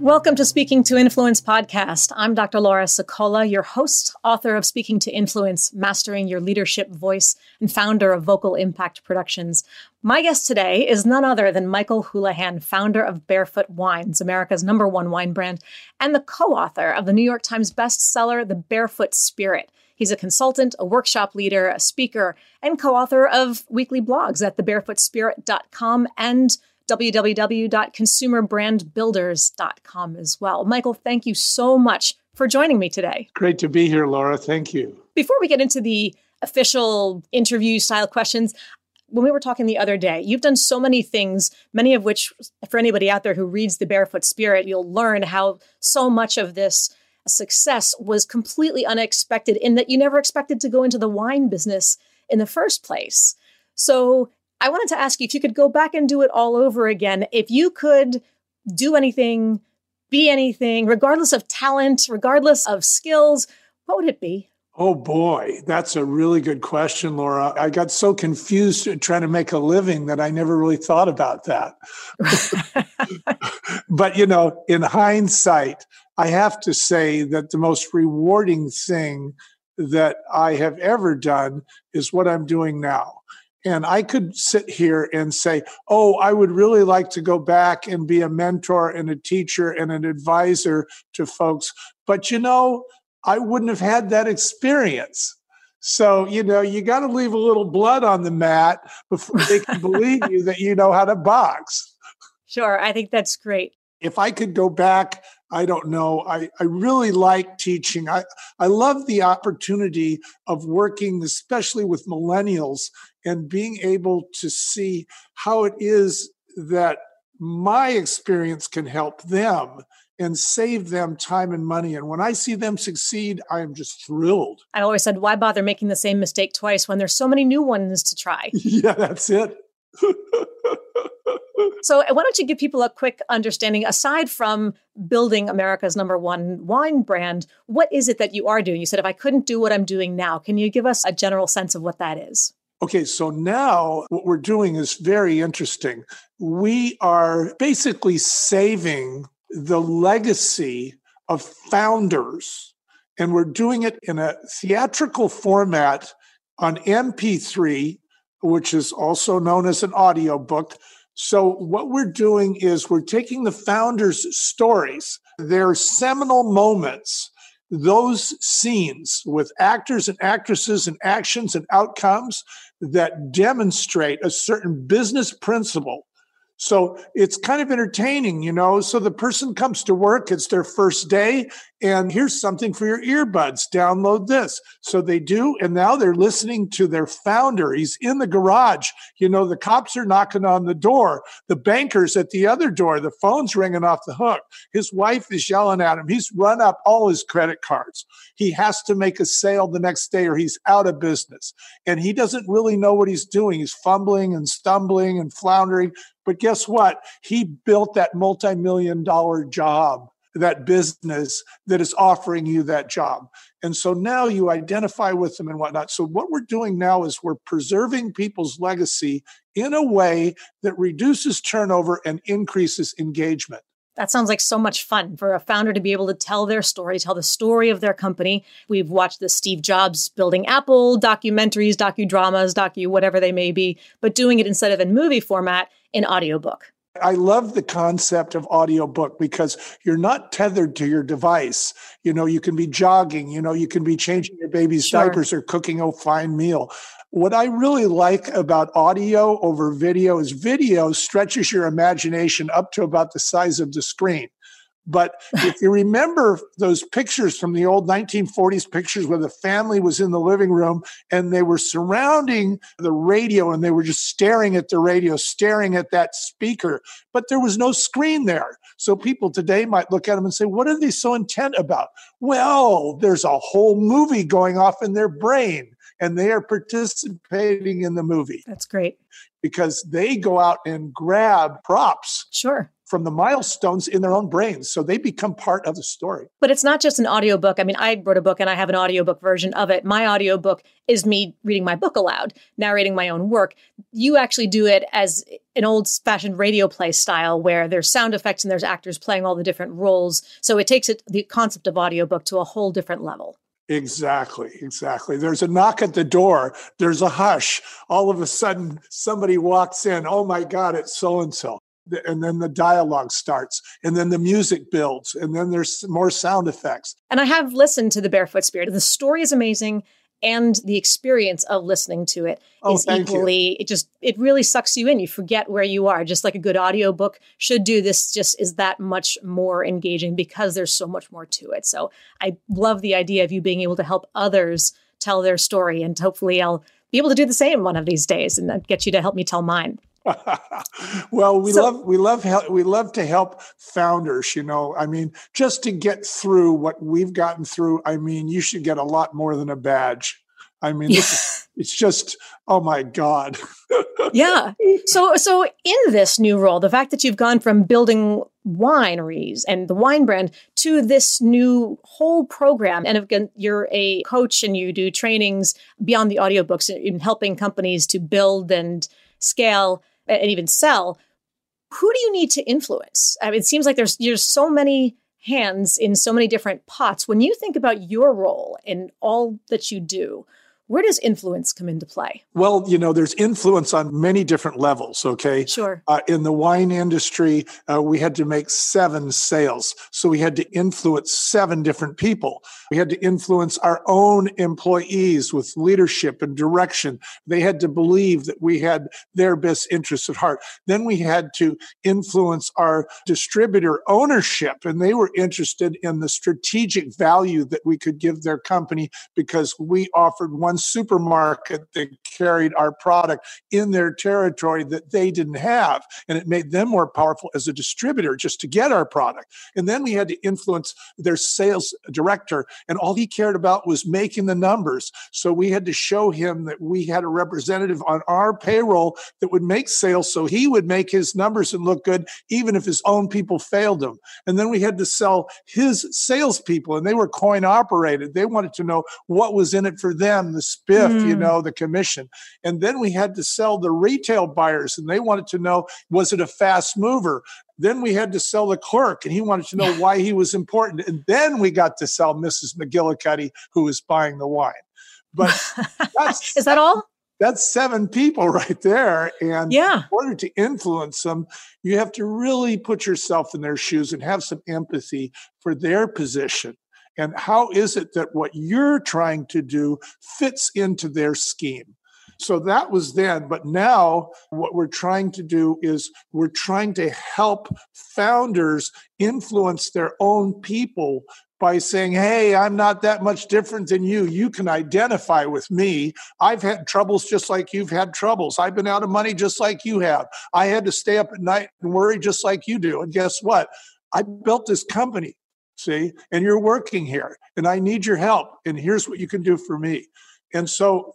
Welcome to Speaking to Influence podcast. I'm Dr. Laura Sicola, your host, author of Speaking to Influence, Mastering Your Leadership Voice, and founder of Vocal Impact Productions. My guest today is none other than Michael Houlihan, founder of Barefoot Wines, America's number one wine brand, and the co author of the New York Times bestseller, The Barefoot Spirit. He's a consultant, a workshop leader, a speaker, and co author of weekly blogs at thebarefootspirit.com and www.consumerbrandbuilders.com as well. Michael, thank you so much for joining me today. Great to be here, Laura. Thank you. Before we get into the official interview style questions, when we were talking the other day, you've done so many things, many of which, for anybody out there who reads The Barefoot Spirit, you'll learn how so much of this success was completely unexpected in that you never expected to go into the wine business in the first place. So, I wanted to ask you if you could go back and do it all over again. If you could do anything, be anything, regardless of talent, regardless of skills, what would it be? Oh boy, that's a really good question, Laura. I got so confused trying to make a living that I never really thought about that. but, you know, in hindsight, I have to say that the most rewarding thing that I have ever done is what I'm doing now. And I could sit here and say, oh, I would really like to go back and be a mentor and a teacher and an advisor to folks. But you know, I wouldn't have had that experience. So, you know, you got to leave a little blood on the mat before they can believe you that you know how to box. Sure. I think that's great. If I could go back, I don't know. I, I really like teaching. I, I love the opportunity of working, especially with millennials, and being able to see how it is that my experience can help them and save them time and money. And when I see them succeed, I am just thrilled. I always said, why bother making the same mistake twice when there's so many new ones to try? yeah, that's it. so, uh, why don't you give people a quick understanding aside from building America's number one wine brand, what is it that you are doing? You said, if I couldn't do what I'm doing now, can you give us a general sense of what that is? Okay, so now what we're doing is very interesting. We are basically saving the legacy of founders, and we're doing it in a theatrical format on MP3, which is also known as an audiobook. So, what we're doing is we're taking the founders' stories, their seminal moments, those scenes with actors and actresses and actions and outcomes that demonstrate a certain business principle so it's kind of entertaining, you know. So the person comes to work, it's their first day, and here's something for your earbuds. Download this. So they do, and now they're listening to their founder. He's in the garage. You know, the cops are knocking on the door, the banker's at the other door, the phone's ringing off the hook. His wife is yelling at him. He's run up all his credit cards. He has to make a sale the next day or he's out of business. And he doesn't really know what he's doing. He's fumbling and stumbling and floundering but guess what? He built that multi million dollar job, that business that is offering you that job. And so now you identify with them and whatnot. So, what we're doing now is we're preserving people's legacy in a way that reduces turnover and increases engagement. That sounds like so much fun for a founder to be able to tell their story, tell the story of their company. We've watched the Steve Jobs building Apple documentaries, docudramas, docu whatever they may be, but doing it instead of in movie format in audiobook. I love the concept of audiobook because you're not tethered to your device. You know, you can be jogging, you know, you can be changing your baby's sure. diapers or cooking a fine meal. What I really like about audio over video is video stretches your imagination up to about the size of the screen. But if you remember those pictures from the old 1940s pictures where the family was in the living room and they were surrounding the radio and they were just staring at the radio, staring at that speaker, but there was no screen there. So people today might look at them and say, What are they so intent about? Well, there's a whole movie going off in their brain and they are participating in the movie. That's great. Because they go out and grab props. Sure from the milestones in their own brains. So they become part of the story. But it's not just an audiobook. I mean, I wrote a book and I have an audiobook version of it. My audiobook is me reading my book aloud, narrating my own work. You actually do it as an old fashioned radio play style where there's sound effects and there's actors playing all the different roles. So it takes it the concept of audiobook to a whole different level. Exactly, exactly. There's a knock at the door, there's a hush. All of a sudden, somebody walks in. Oh my God, it's so and so. And then the dialogue starts, and then the music builds, and then there's more sound effects. And I have listened to The Barefoot Spirit. The story is amazing and the experience of listening to it oh, is oh, equally you. it just it really sucks you in you forget where you are just like a good audiobook should do this just is that much more engaging because there's so much more to it so i love the idea of you being able to help others tell their story and hopefully i'll be able to do the same one of these days and get you to help me tell mine well, we so, love we love we love to help founders. You know, I mean, just to get through what we've gotten through. I mean, you should get a lot more than a badge. I mean, yeah. it's just oh my god. yeah. So so in this new role, the fact that you've gone from building wineries and the wine brand to this new whole program and again you're a coach and you do trainings beyond the audiobooks in helping companies to build and scale and even sell, who do you need to influence? I mean, it seems like there's there's so many hands in so many different pots. When you think about your role in all that you do, where does influence come into play? Well, you know, there's influence on many different levels. Okay. Sure. Uh, in the wine industry, uh, we had to make seven sales. So we had to influence seven different people. We had to influence our own employees with leadership and direction. They had to believe that we had their best interests at heart. Then we had to influence our distributor ownership, and they were interested in the strategic value that we could give their company because we offered one supermarket that carried our product in their territory that they didn't have. And it made them more powerful as a distributor just to get our product. And then we had to influence their sales director, and all he cared about was making the numbers. So we had to show him that we had a representative on our payroll that would make sales so he would make his numbers and look good, even if his own people failed him. And then we had to sell his salespeople, and they were coin operated. They wanted to know what was in it for them, the spiff, mm. you know, the commission. And then we had to sell the retail buyers, and they wanted to know was it a fast mover? Then we had to sell the clerk, and he wanted to know why he was important. And then we got to sell Mrs. McGillicuddy, who was buying the wine. But is that all? That's seven people right there. And yeah. in order to influence them, you have to really put yourself in their shoes and have some empathy for their position and how is it that what you're trying to do fits into their scheme so that was then but now what we're trying to do is we're trying to help founders influence their own people by saying, Hey, I'm not that much different than you. You can identify with me. I've had troubles just like you've had troubles. I've been out of money just like you have. I had to stay up at night and worry just like you do. And guess what? I built this company see, and you're working here, and I need your help, and here's what you can do for me. And so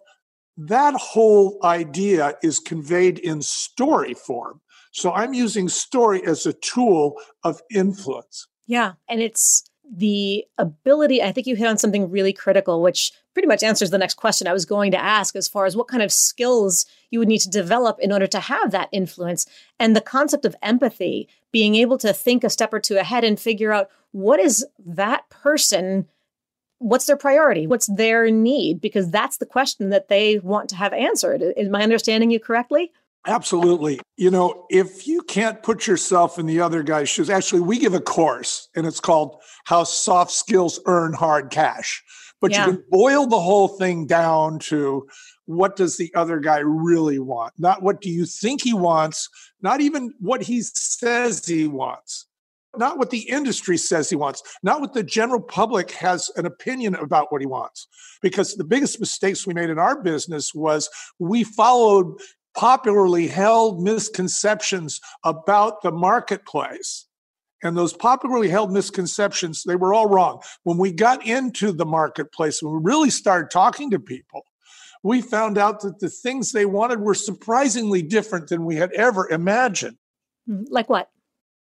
that whole idea is conveyed in story form. So I'm using story as a tool of influence. Yeah. And it's the ability, I think you hit on something really critical, which pretty much answers the next question I was going to ask as far as what kind of skills you would need to develop in order to have that influence. And the concept of empathy, being able to think a step or two ahead and figure out what is that person what's their priority what's their need because that's the question that they want to have answered is my understanding you correctly Absolutely. You know, if you can't put yourself in the other guy's shoes, actually, we give a course and it's called How Soft Skills Earn Hard Cash. But yeah. you can boil the whole thing down to what does the other guy really want? Not what do you think he wants, not even what he says he wants. Not what the industry says he wants, not what the general public has an opinion about what he wants. Because the biggest mistakes we made in our business was we followed popularly held misconceptions about the marketplace. And those popularly held misconceptions, they were all wrong. When we got into the marketplace, when we really started talking to people, we found out that the things they wanted were surprisingly different than we had ever imagined. Hmm, like what?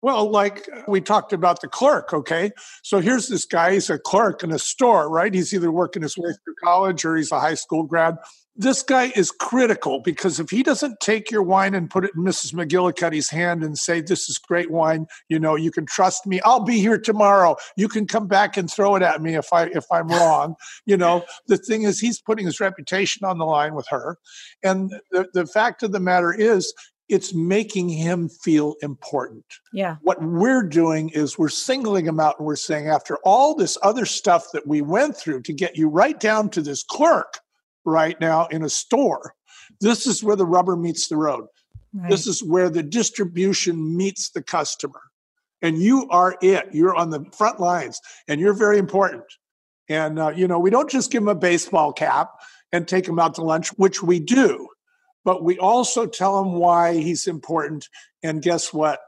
Well, like uh, we talked about the clerk, okay? So here's this guy, he's a clerk in a store, right? He's either working his way through college or he's a high school grad. This guy is critical because if he doesn't take your wine and put it in Mrs. McGillicuddy's hand and say, This is great wine, you know, you can trust me. I'll be here tomorrow. You can come back and throw it at me if I if I'm wrong. you know, the thing is he's putting his reputation on the line with her. And the, the fact of the matter is it's making him feel important. Yeah. What we're doing is we're singling him out and we're saying, after all this other stuff that we went through to get you right down to this clerk right now in a store, this is where the rubber meets the road. Right. This is where the distribution meets the customer. And you are it. You're on the front lines and you're very important. And, uh, you know, we don't just give him a baseball cap and take him out to lunch, which we do but we also tell him why he's important. And guess what?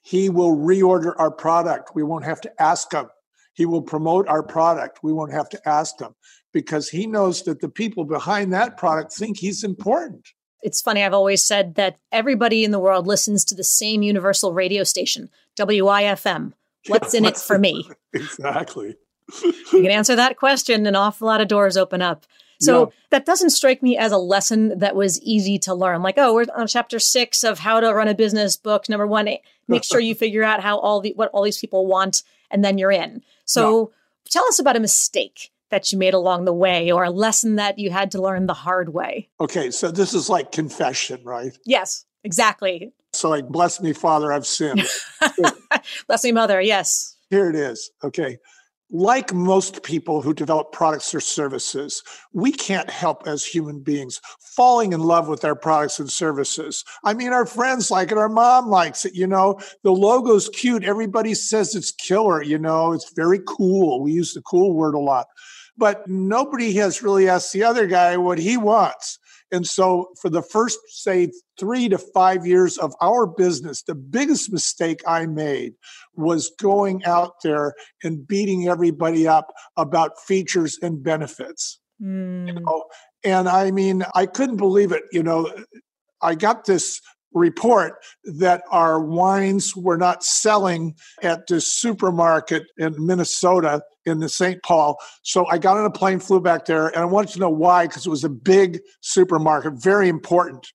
He will reorder our product. We won't have to ask him. He will promote our product. We won't have to ask him because he knows that the people behind that product think he's important. It's funny, I've always said that everybody in the world listens to the same universal radio station, WIFM. What's in it for me? Exactly. you can answer that question, an awful lot of doors open up. So yeah. that doesn't strike me as a lesson that was easy to learn. Like, oh, we're on chapter six of how to run a business book. Number one, make sure you figure out how all the what all these people want, and then you're in. So tell us about a mistake that you made along the way or a lesson that you had to learn the hard way. Okay, so this is like confession, right? Yes, exactly. So like bless me, Father, I've sinned. bless me, Mother, yes. Here it is. Okay like most people who develop products or services, we can't help as human beings falling in love with our products and services. I mean, our friends like it, our mom likes it, you know, the logo's cute. Everybody says it's killer, you know, it's very cool. We use the cool word a lot. But nobody has really asked the other guy what he wants. And so, for the first, say, three to five years of our business, the biggest mistake I made was going out there and beating everybody up about features and benefits. Mm. You know? And I mean, I couldn't believe it. You know, I got this report that our wines were not selling at this supermarket in Minnesota in the St. Paul. So I got on a plane, flew back there, and I wanted to know why because it was a big supermarket, very important.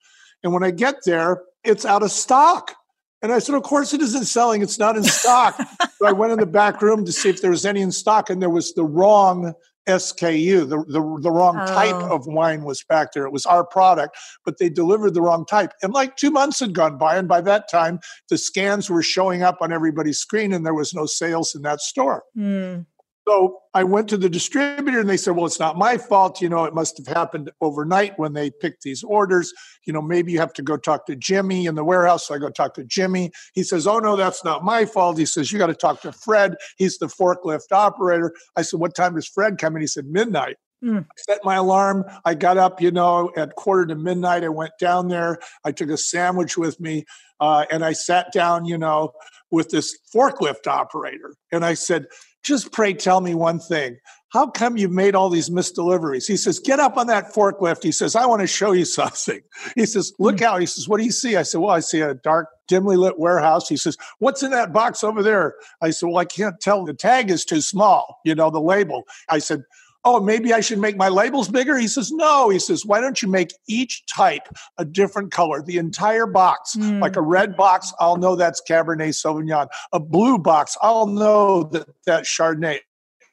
And when I get there, it's out of stock. And I said, Of course it isn't selling, it's not in stock. so I went in the back room to see if there was any in stock, and there was the wrong SKU, the, the, the wrong oh. type of wine was back there. It was our product, but they delivered the wrong type. And like two months had gone by, and by that time, the scans were showing up on everybody's screen, and there was no sales in that store. Mm. So I went to the distributor and they said, well, it's not my fault. You know, it must have happened overnight when they picked these orders. You know, maybe you have to go talk to Jimmy in the warehouse. So I go talk to Jimmy. He says, oh, no, that's not my fault. He says, you got to talk to Fred. He's the forklift operator. I said, what time does Fred come in? He said, midnight. Mm. I set my alarm. I got up, you know, at quarter to midnight. I went down there. I took a sandwich with me uh, and I sat down, you know, with this forklift operator. And I said, just pray tell me one thing. How come you've made all these missed deliveries? He says, Get up on that forklift. He says, I want to show you something. He says, Look hmm. out. He says, What do you see? I said, Well, I see a dark, dimly lit warehouse. He says, What's in that box over there? I said, Well, I can't tell. The tag is too small, you know, the label. I said, oh, maybe I should make my labels bigger? He says, no. He says, why don't you make each type a different color, the entire box? Mm. Like a red box, I'll know that's Cabernet Sauvignon. A blue box, I'll know that that's Chardonnay.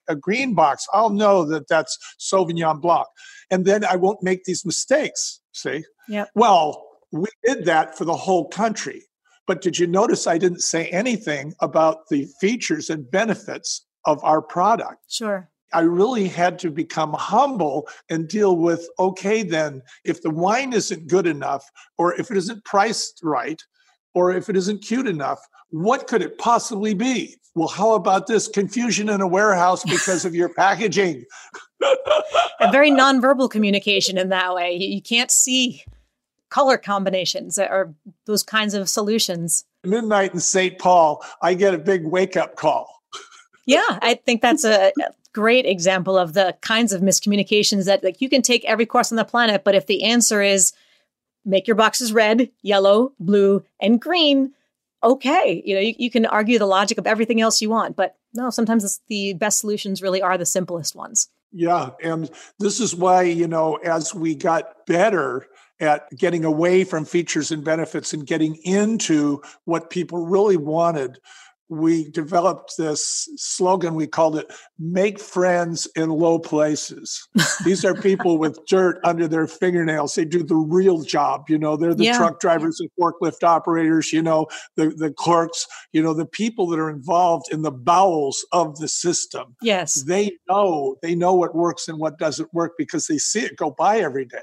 A green box, I'll know that that's Sauvignon Blanc. And then I won't make these mistakes. See? Yeah. Well, we did that for the whole country. But did you notice I didn't say anything about the features and benefits of our product? Sure. I really had to become humble and deal with okay, then, if the wine isn't good enough or if it isn't priced right, or if it isn't cute enough, what could it possibly be? Well, how about this confusion in a warehouse because of your packaging? a very nonverbal communication in that way. You can't see color combinations or those kinds of solutions. Midnight in St. Paul, I get a big wake up call. yeah, I think that's a great example of the kinds of miscommunications that like you can take every course on the planet, but if the answer is make your boxes red, yellow, blue, and green, okay. You know, you, you can argue the logic of everything else you want, but no, sometimes the best solutions really are the simplest ones. Yeah. And this is why, you know, as we got better at getting away from features and benefits and getting into what people really wanted, we developed this slogan. We called it Make Friends in Low Places. These are people with dirt under their fingernails. They do the real job. You know, they're the yeah. truck drivers and forklift operators, you know, the, the clerks, you know, the people that are involved in the bowels of the system. Yes. They know, they know what works and what doesn't work because they see it go by every day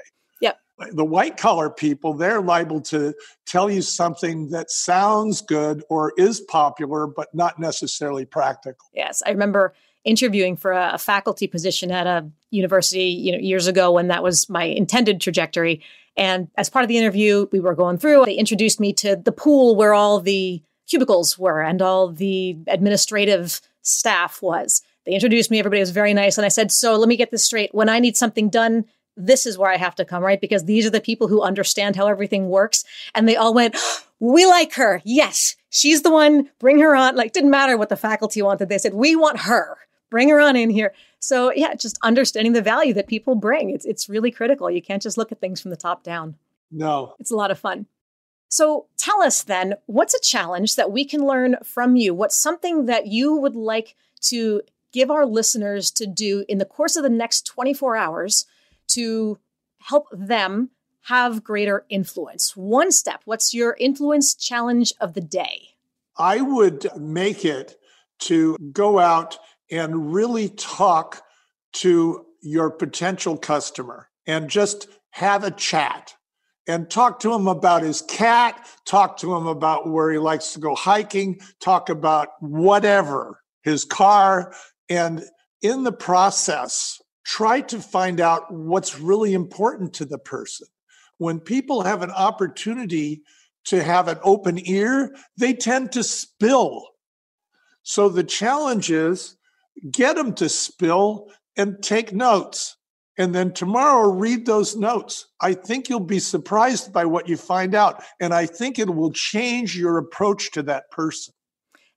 the white collar people, they're liable to tell you something that sounds good or is popular, but not necessarily practical. Yes. I remember interviewing for a, a, faculty position at a university, you know, years ago when that was my intended trajectory. And as part of the interview, we were going through, they introduced me to the pool where all the cubicles were and all the administrative staff was. They introduced me, everybody was very nice. And I said, So let me get this straight. When I need something done, this is where I have to come, right? Because these are the people who understand how everything works. And they all went, we like her. Yes, she's the one. Bring her on. Like, didn't matter what the faculty wanted. They said, we want her. Bring her on in here. So yeah, just understanding the value that people bring. It's, it's really critical. You can't just look at things from the top down. No. It's a lot of fun. So tell us then, what's a challenge that we can learn from you? What's something that you would like to give our listeners to do in the course of the next 24 hours to help them have greater influence. One step, what's your influence challenge of the day? I would make it to go out and really talk to your potential customer and just have a chat and talk to him about his cat, talk to him about where he likes to go hiking, talk about whatever, his car. And in the process, try to find out what's really important to the person. When people have an opportunity to have an open ear, they tend to spill. So the challenge is get them to spill and take notes. And then tomorrow, read those notes. I think you'll be surprised by what you find out. And I think it will change your approach to that person.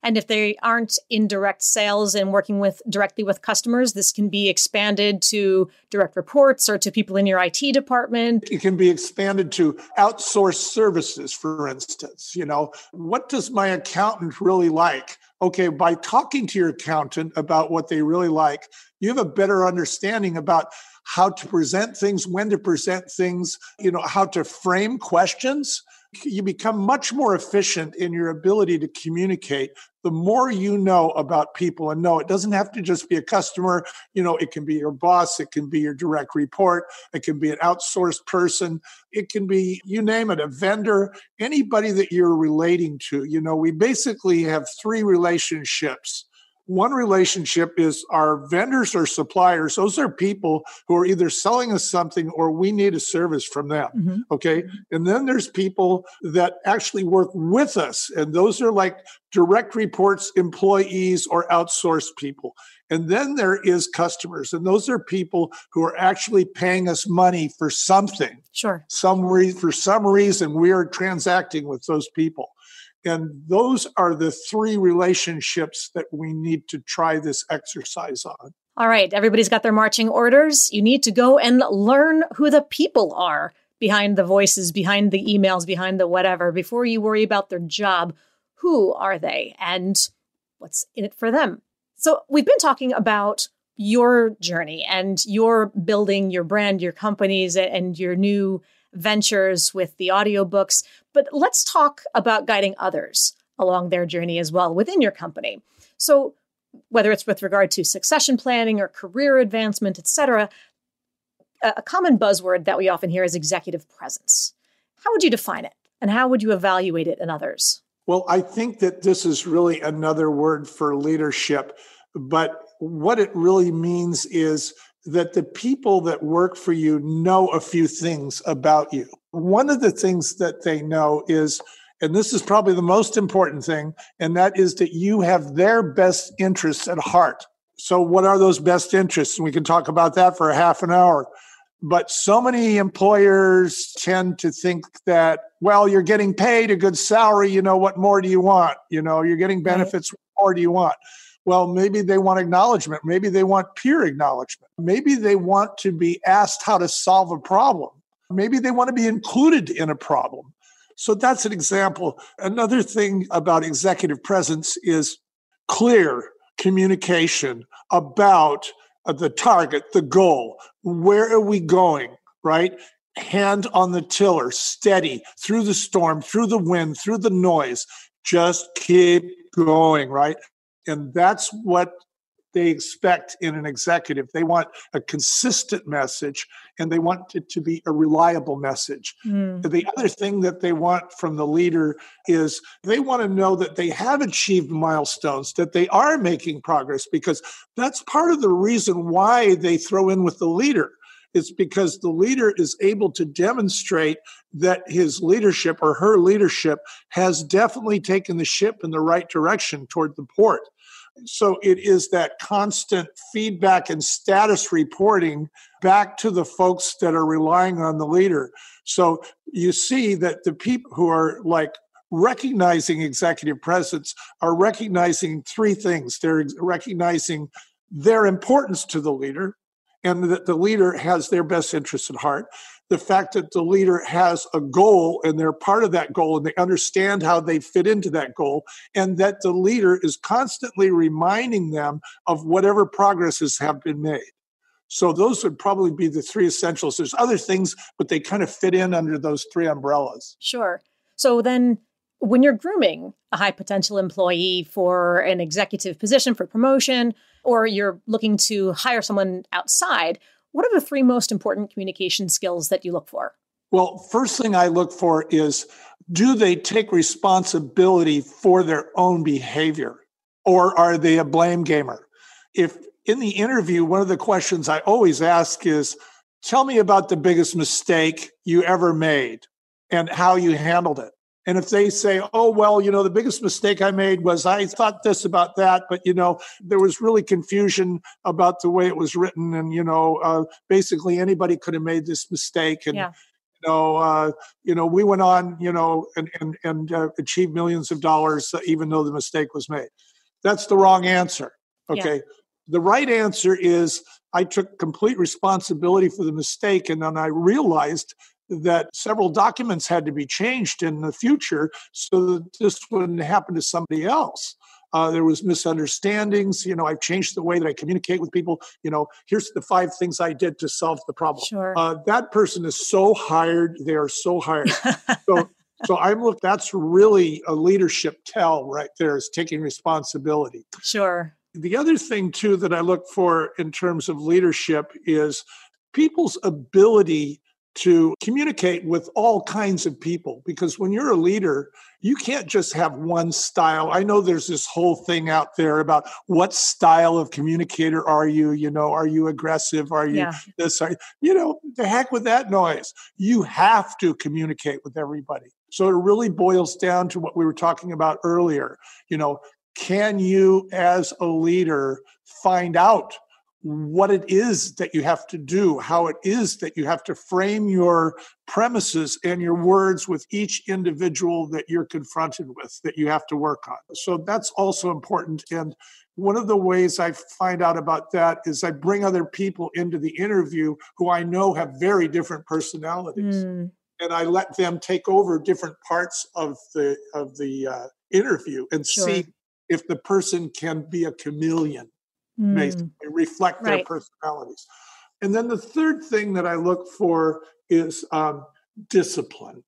And if they aren't in direct sales and working with directly with customers, this can be expanded to direct reports or to people in your IT department. It can be expanded to outsourced services, for instance. You know, what does my accountant really like? Okay, by talking to your accountant about what they really like, you have a better understanding about how to present things, when to present things, you know, how to frame questions you become much more efficient in your ability to communicate the more you know about people. And know it doesn't have to just be a customer. You know it can be your boss it can be your direct report it can be an outsourced person it can be you name it a vendor anybody that you're relating to. You know we basically have three relationships one relationship is our vendors or suppliers. Those are people who are either selling us something or we need a service from them. Mm-hmm. Okay. And then there's people that actually work with us. And those are like direct reports, employees, or outsourced people. And then there is customers. And those are people who are actually paying us money for something. Sure. Some re- for some reason, we are transacting with those people. And those are the three relationships that we need to try this exercise on. All right, everybody's got their marching orders. You need to go and learn who the people are behind the voices, behind the emails, behind the whatever. Before you worry about their job, who are they and what's in it for them? So, we've been talking about your journey and your building your brand, your companies, and your new ventures with the audiobooks. But let's talk about guiding others along their journey as well within your company. So, whether it's with regard to succession planning or career advancement, et cetera, a common buzzword that we often hear is executive presence. How would you define it? And how would you evaluate it in others? Well, I think that this is really another word for leadership. But what it really means is that the people that work for you know a few things about you. One of the things that they know is, and this is probably the most important thing, and that is that you have their best interests at heart. So, what are those best interests? And we can talk about that for a half an hour. But so many employers tend to think that, well, you're getting paid a good salary. You know, what more do you want? You know, you're getting benefits. What more do you want? Well, maybe they want acknowledgement. Maybe they want peer acknowledgement. Maybe they want to be asked how to solve a problem. Maybe they want to be included in a problem. So that's an example. Another thing about executive presence is clear communication about uh, the target, the goal. Where are we going? Right? Hand on the tiller, steady through the storm, through the wind, through the noise. Just keep going, right? And that's what they expect in an executive. They want a consistent message and they want it to be a reliable message. Mm. The other thing that they want from the leader is they want to know that they have achieved milestones, that they are making progress, because that's part of the reason why they throw in with the leader. It's because the leader is able to demonstrate that his leadership or her leadership has definitely taken the ship in the right direction toward the port. So it is that constant feedback and status reporting back to the folks that are relying on the leader. So you see that the people who are like recognizing executive presence are recognizing three things. They're recognizing their importance to the leader and that the leader has their best interests at heart the fact that the leader has a goal and they're part of that goal and they understand how they fit into that goal, and that the leader is constantly reminding them of whatever progresses have been made. So those would probably be the three essentials. There's other things, but they kind of fit in under those three umbrellas. Sure. So then when you're grooming a high potential employee for an executive position for promotion, or you're looking to hire someone outside, what are the three most important communication skills that you look for? Well, first thing I look for is do they take responsibility for their own behavior or are they a blame gamer? If in the interview, one of the questions I always ask is tell me about the biggest mistake you ever made and how you handled it. And if they say, oh, well, you know, the biggest mistake I made was I thought this about that, but, you know, there was really confusion about the way it was written. And, you know, uh, basically anybody could have made this mistake. And, yeah. you know, uh, you know, we went on, you know, and, and, and uh, achieved millions of dollars, uh, even though the mistake was made. That's the wrong answer. Okay. Yeah. The right answer is I took complete responsibility for the mistake. And then I realized that several documents had to be changed in the future so that this wouldn't happen to somebody else. Uh, there was misunderstandings. You know, I've changed the way that I communicate with people. You know, here's the five things I did to solve the problem. Sure. Uh, that person is so hired. They are so hired. so, so I'm look. That's really a leadership tell right there is taking responsibility. Sure. The other thing too that I look for in terms of leadership is people's ability to communicate with all kinds of people because when you're a leader you can't just have one style. I know there's this whole thing out there about what style of communicator are you? You know are you aggressive? Are you yeah. this are, you know the heck with that noise. You have to communicate with everybody. So it really boils down to what we were talking about earlier. You know can you as a leader find out what it is that you have to do, how it is that you have to frame your premises and your words with each individual that you're confronted with that you have to work on. So that's also important. And one of the ways I find out about that is I bring other people into the interview who I know have very different personalities. Mm. And I let them take over different parts of the of the uh, interview and sure. see if the person can be a chameleon mm. basically reflect their personalities. And then the third thing that I look for is um, discipline.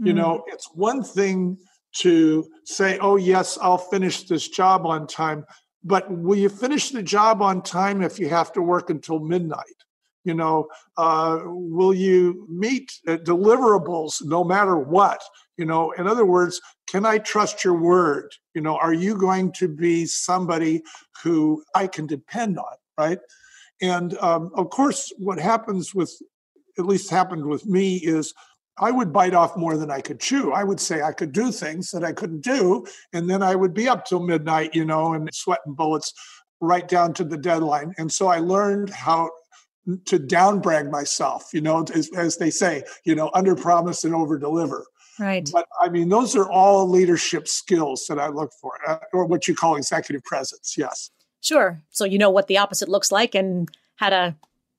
Mm. You know, it's one thing to say, oh, yes, I'll finish this job on time. But will you finish the job on time if you have to work until midnight? You know, uh, will you meet uh, deliverables no matter what? You know, in other words, can I trust your word? You know, are you going to be somebody who I can depend on, right? And um, of course, what happens with, at least happened with me, is I would bite off more than I could chew. I would say I could do things that I couldn't do, and then I would be up till midnight, you know, and sweating bullets right down to the deadline. And so I learned how to down brag myself, you know, as, as they say, you know, under promise and over deliver. Right. But I mean, those are all leadership skills that I look for, uh, or what you call executive presence. Yes. Sure. So you know what the opposite looks like and how to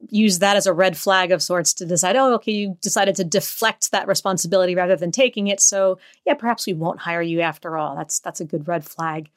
use that as a red flag of sorts to decide, oh, okay, you decided to deflect that responsibility rather than taking it. So yeah, perhaps we won't hire you after all. That's that's a good red flag.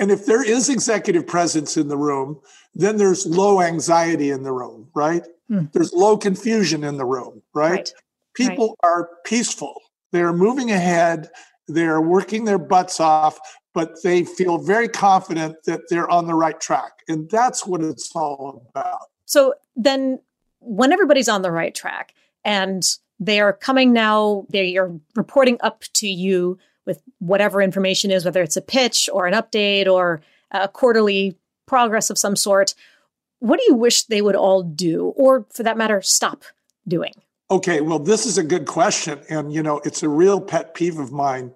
And if there is executive presence in the room, then there's low anxiety in the room, right? Hmm. There's low confusion in the room, right? right. People right. are peaceful. They're moving ahead. They're working their butts off, but they feel very confident that they're on the right track. And that's what it's all about. So then, when everybody's on the right track and they are coming now, they are reporting up to you with whatever information is, whether it's a pitch or an update or a quarterly progress of some sort. What do you wish they would all do, or for that matter, stop doing? Okay, well, this is a good question. And, you know, it's a real pet peeve of mine,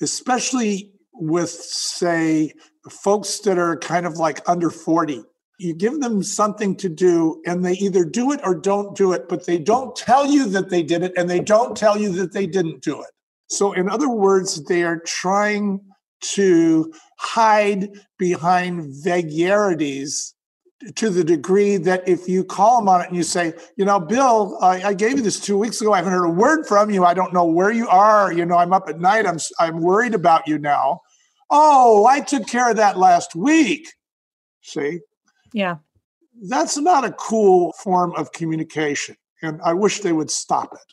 especially with, say, folks that are kind of like under 40. You give them something to do, and they either do it or don't do it, but they don't tell you that they did it, and they don't tell you that they didn't do it. So, in other words, they are trying to hide behind vagaries to the degree that if you call them on it and you say, you know, Bill, I, I, gave you this two weeks ago. I haven't heard a word from you. I don't know where you are. You know, I'm up at night. I'm I'm worried about you now. Oh, I took care of that last week. See? Yeah. That's not a cool form of communication. And I wish they would stop it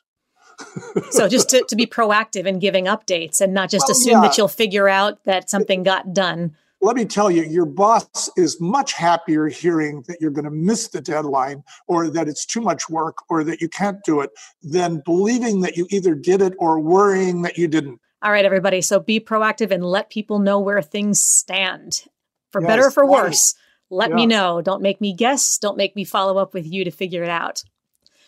so just to, to be proactive in giving updates and not just well, assume yeah. that you'll figure out that something got done. Let me tell you, your boss is much happier hearing that you're going to miss the deadline or that it's too much work or that you can't do it than believing that you either did it or worrying that you didn't. All right, everybody. So be proactive and let people know where things stand. For yes, better or for worse, let yeah. me know. Don't make me guess. Don't make me follow up with you to figure it out.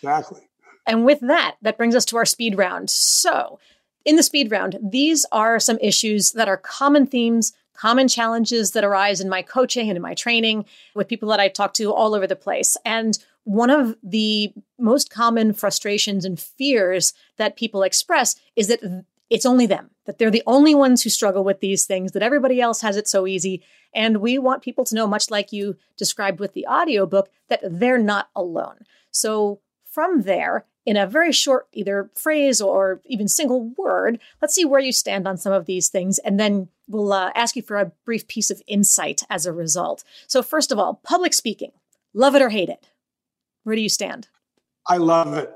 Exactly. And with that, that brings us to our speed round. So, in the speed round, these are some issues that are common themes, common challenges that arise in my coaching and in my training with people that I talk to all over the place. And one of the most common frustrations and fears that people express is that it's only them, that they're the only ones who struggle with these things, that everybody else has it so easy. And we want people to know, much like you described with the audiobook, that they're not alone. So from there, in a very short either phrase or even single word. Let's see where you stand on some of these things, and then we'll uh, ask you for a brief piece of insight as a result. So, first of all, public speaking love it or hate it? Where do you stand? I love it.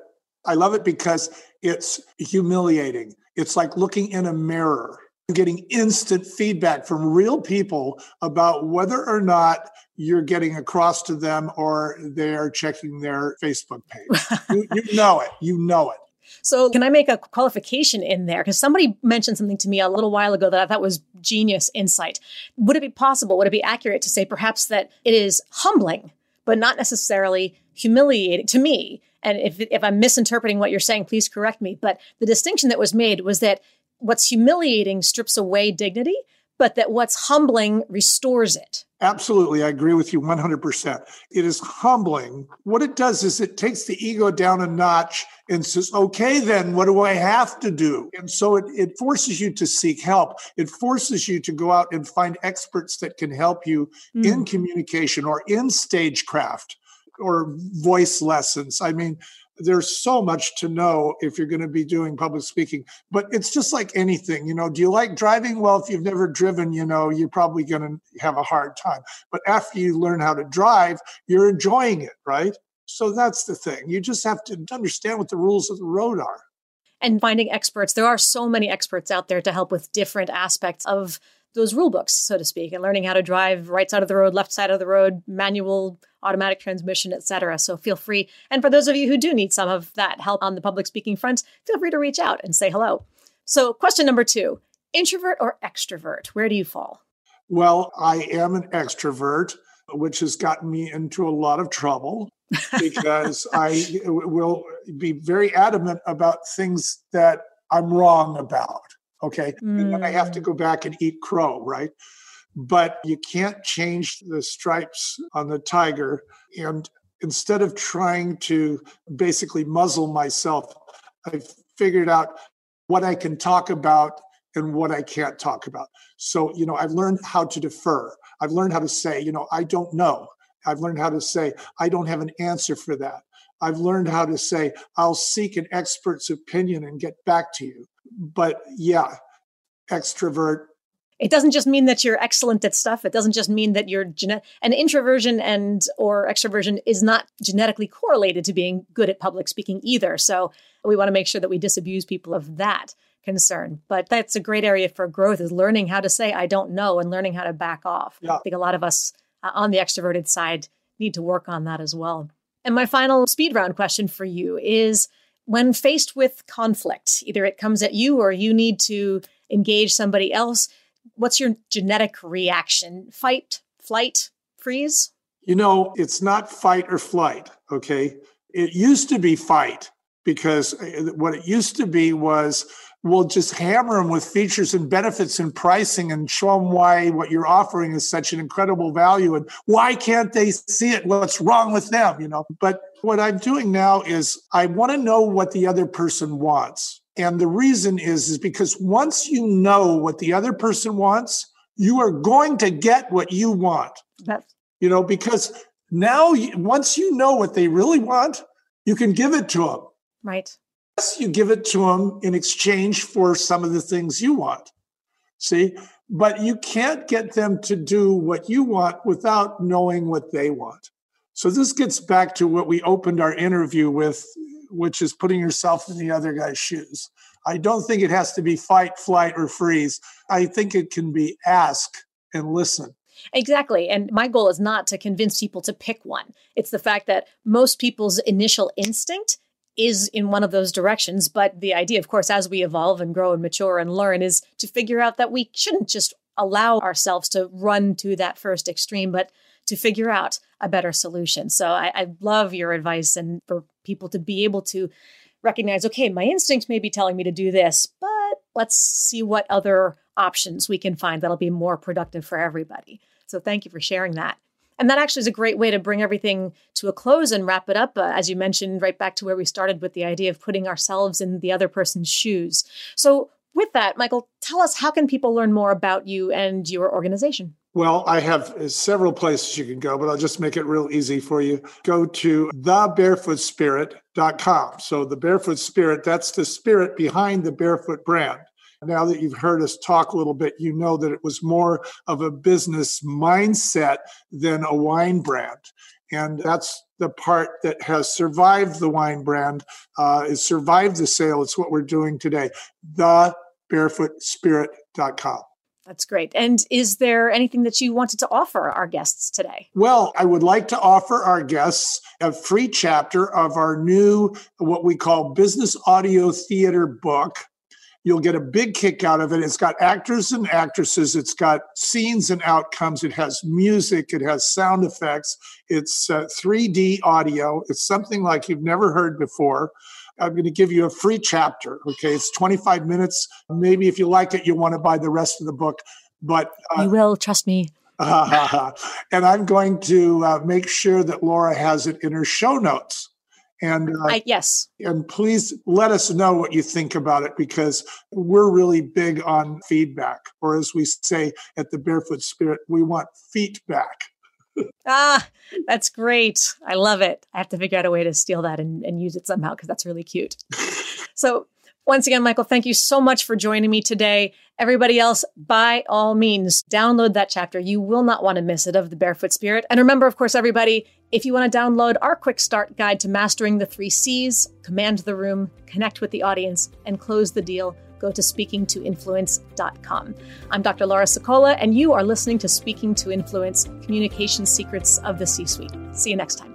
I love it because it's humiliating. It's like looking in a mirror getting instant feedback from real people about whether or not you're getting across to them or they're checking their Facebook page. you, you know it. You know it. So, can I make a qualification in there? Because somebody mentioned something to me a little while ago that I thought was genius insight. Would it be possible, would it be accurate to say perhaps that it is humbling, but not necessarily humiliating to me? And if, if I'm misinterpreting what you're saying, please correct me. But the distinction that was made was that what's humiliating strips away dignity, but that what's humbling restores it. Absolutely. I agree with you 100%. It is humbling. What it does is it takes the ego down a notch and says, okay, then what do I have to do? And so it, it forces you to seek help. It forces you to go out and find experts that can help you mm. in communication or in stagecraft or voice lessons. I mean, there's so much to know if you're going to be doing public speaking but it's just like anything you know do you like driving? Well if you've never driven you know you're probably going to have a hard time but after you learn how to drive you're enjoying it right? So that's the thing you just have to understand what the rules of the road are. And finding experts there are so many experts out there to help with different aspects of those rule books, so to speak, and learning how to drive right side of the road, left side of the road, manual, automatic transmission, etc. So feel free. And for those of you who do need some of that help on the public speaking front, feel free to reach out and say hello. So, question number two introvert or extrovert? Where do you fall? Well, I am an extrovert, which has gotten me into a lot of trouble because I will be very adamant about things that I'm wrong about. Okay. Mm. And then I have to go back and eat crow, right? But you can't change the stripes on the tiger. And instead of trying to basically muzzle myself, I've figured out what I can talk about and what I can't talk about. So, you know, I've learned how to defer. I've learned how to say, you know, I don't know. I've learned how to say, I don't have an answer for that. I've learned how to say, I'll seek an expert's opinion and get back to you. But yeah, extrovert. It doesn't just mean that you're excellent at stuff. It doesn't just mean that you're genetic. An introversion and or extroversion is not genetically correlated to being good at public speaking either. So we want to make sure that we disabuse people of that concern. But that's a great area for growth is learning how to say I don't know and learning how to back off. Yeah. I think a lot of us uh, on the extroverted side need to work on that as well. And my final speed round question for you is when faced with conflict, either it comes at you or you need to engage somebody else, what's your genetic reaction? Fight, flight, freeze? You know, it's not fight or flight, okay? It used to be fight because uh, what it used to be was we'll just hammer them with features and benefits and pricing and show them why what you're offering is such an incredible value and why can't they see it what's wrong with them you know but what i'm doing now is i want to know what the other person wants. And the reason is is because once you know what the other person wants you are going to get what you want. That's- you know because now once you know what they really want you can give it to them right. Yes, you give it to them in exchange for some of the things you want. See, but you can't get them to do what you want without knowing what they want. So this gets back to what we opened our interview with, which is putting yourself in the other guy's shoes. I don't think it has to be fight, flight, or freeze. I think it can be ask and listen. Exactly. And my goal is not to convince people to pick one. It's the fact that most people's initial instinct is in one of those directions. But the idea, of course, as we evolve and grow and mature and learn, is to figure out that we shouldn't just allow ourselves to run to that first extreme, but to figure out a better solution. So I, I love your advice and for people to be able to recognize okay, my instinct may be telling me to do this, but let's see what other options we can find that'll be more productive for everybody. So thank you for sharing that. And that actually is a great way to bring everything to a close and wrap it up. Uh, as you mentioned, right back to where we started with the idea of putting ourselves in the other person's shoes. So, with that, Michael, tell us how can people learn more about you and your organization? Well, I have several places you can go, but I'll just make it real easy for you. Go to thebarefootspirit.com. So, the Barefoot Spirit, that's the spirit behind the Barefoot brand. Now that you've heard us talk a little bit, you know that it was more of a business mindset than a wine brand. And that's the part that has survived the wine brand, uh, is survived the sale. It's what we're doing today. The barefootspirit.com. That's great. And is there anything that you wanted to offer our guests today? Well, I would like to offer our guests a free chapter of our new, what we call business audio theater book You'll get a big kick out of it. It's got actors and actresses. It's got scenes and outcomes. It has music. It has sound effects. It's uh, 3D audio. It's something like you've never heard before. I'm going to give you a free chapter. Okay, it's 25 minutes. Maybe if you like it, you'll want to buy the rest of the book. But uh, you will trust me. and I'm going to uh, make sure that Laura has it in her show notes. And uh, I, yes, and please let us know what you think about it because we're really big on feedback, or as we say at the Barefoot Spirit, we want feedback. Ah, that's great. I love it. I have to figure out a way to steal that and, and use it somehow because that's really cute. so, once again, Michael, thank you so much for joining me today. Everybody else, by all means, download that chapter. You will not want to miss it of the Barefoot Spirit. And remember, of course, everybody, if you want to download our quick start guide to mastering the three C's, command the room, connect with the audience, and close the deal, go to speakingtoinfluence.com. I'm Dr. Laura Sicola, and you are listening to Speaking to Influence Communication Secrets of the C Suite. See you next time.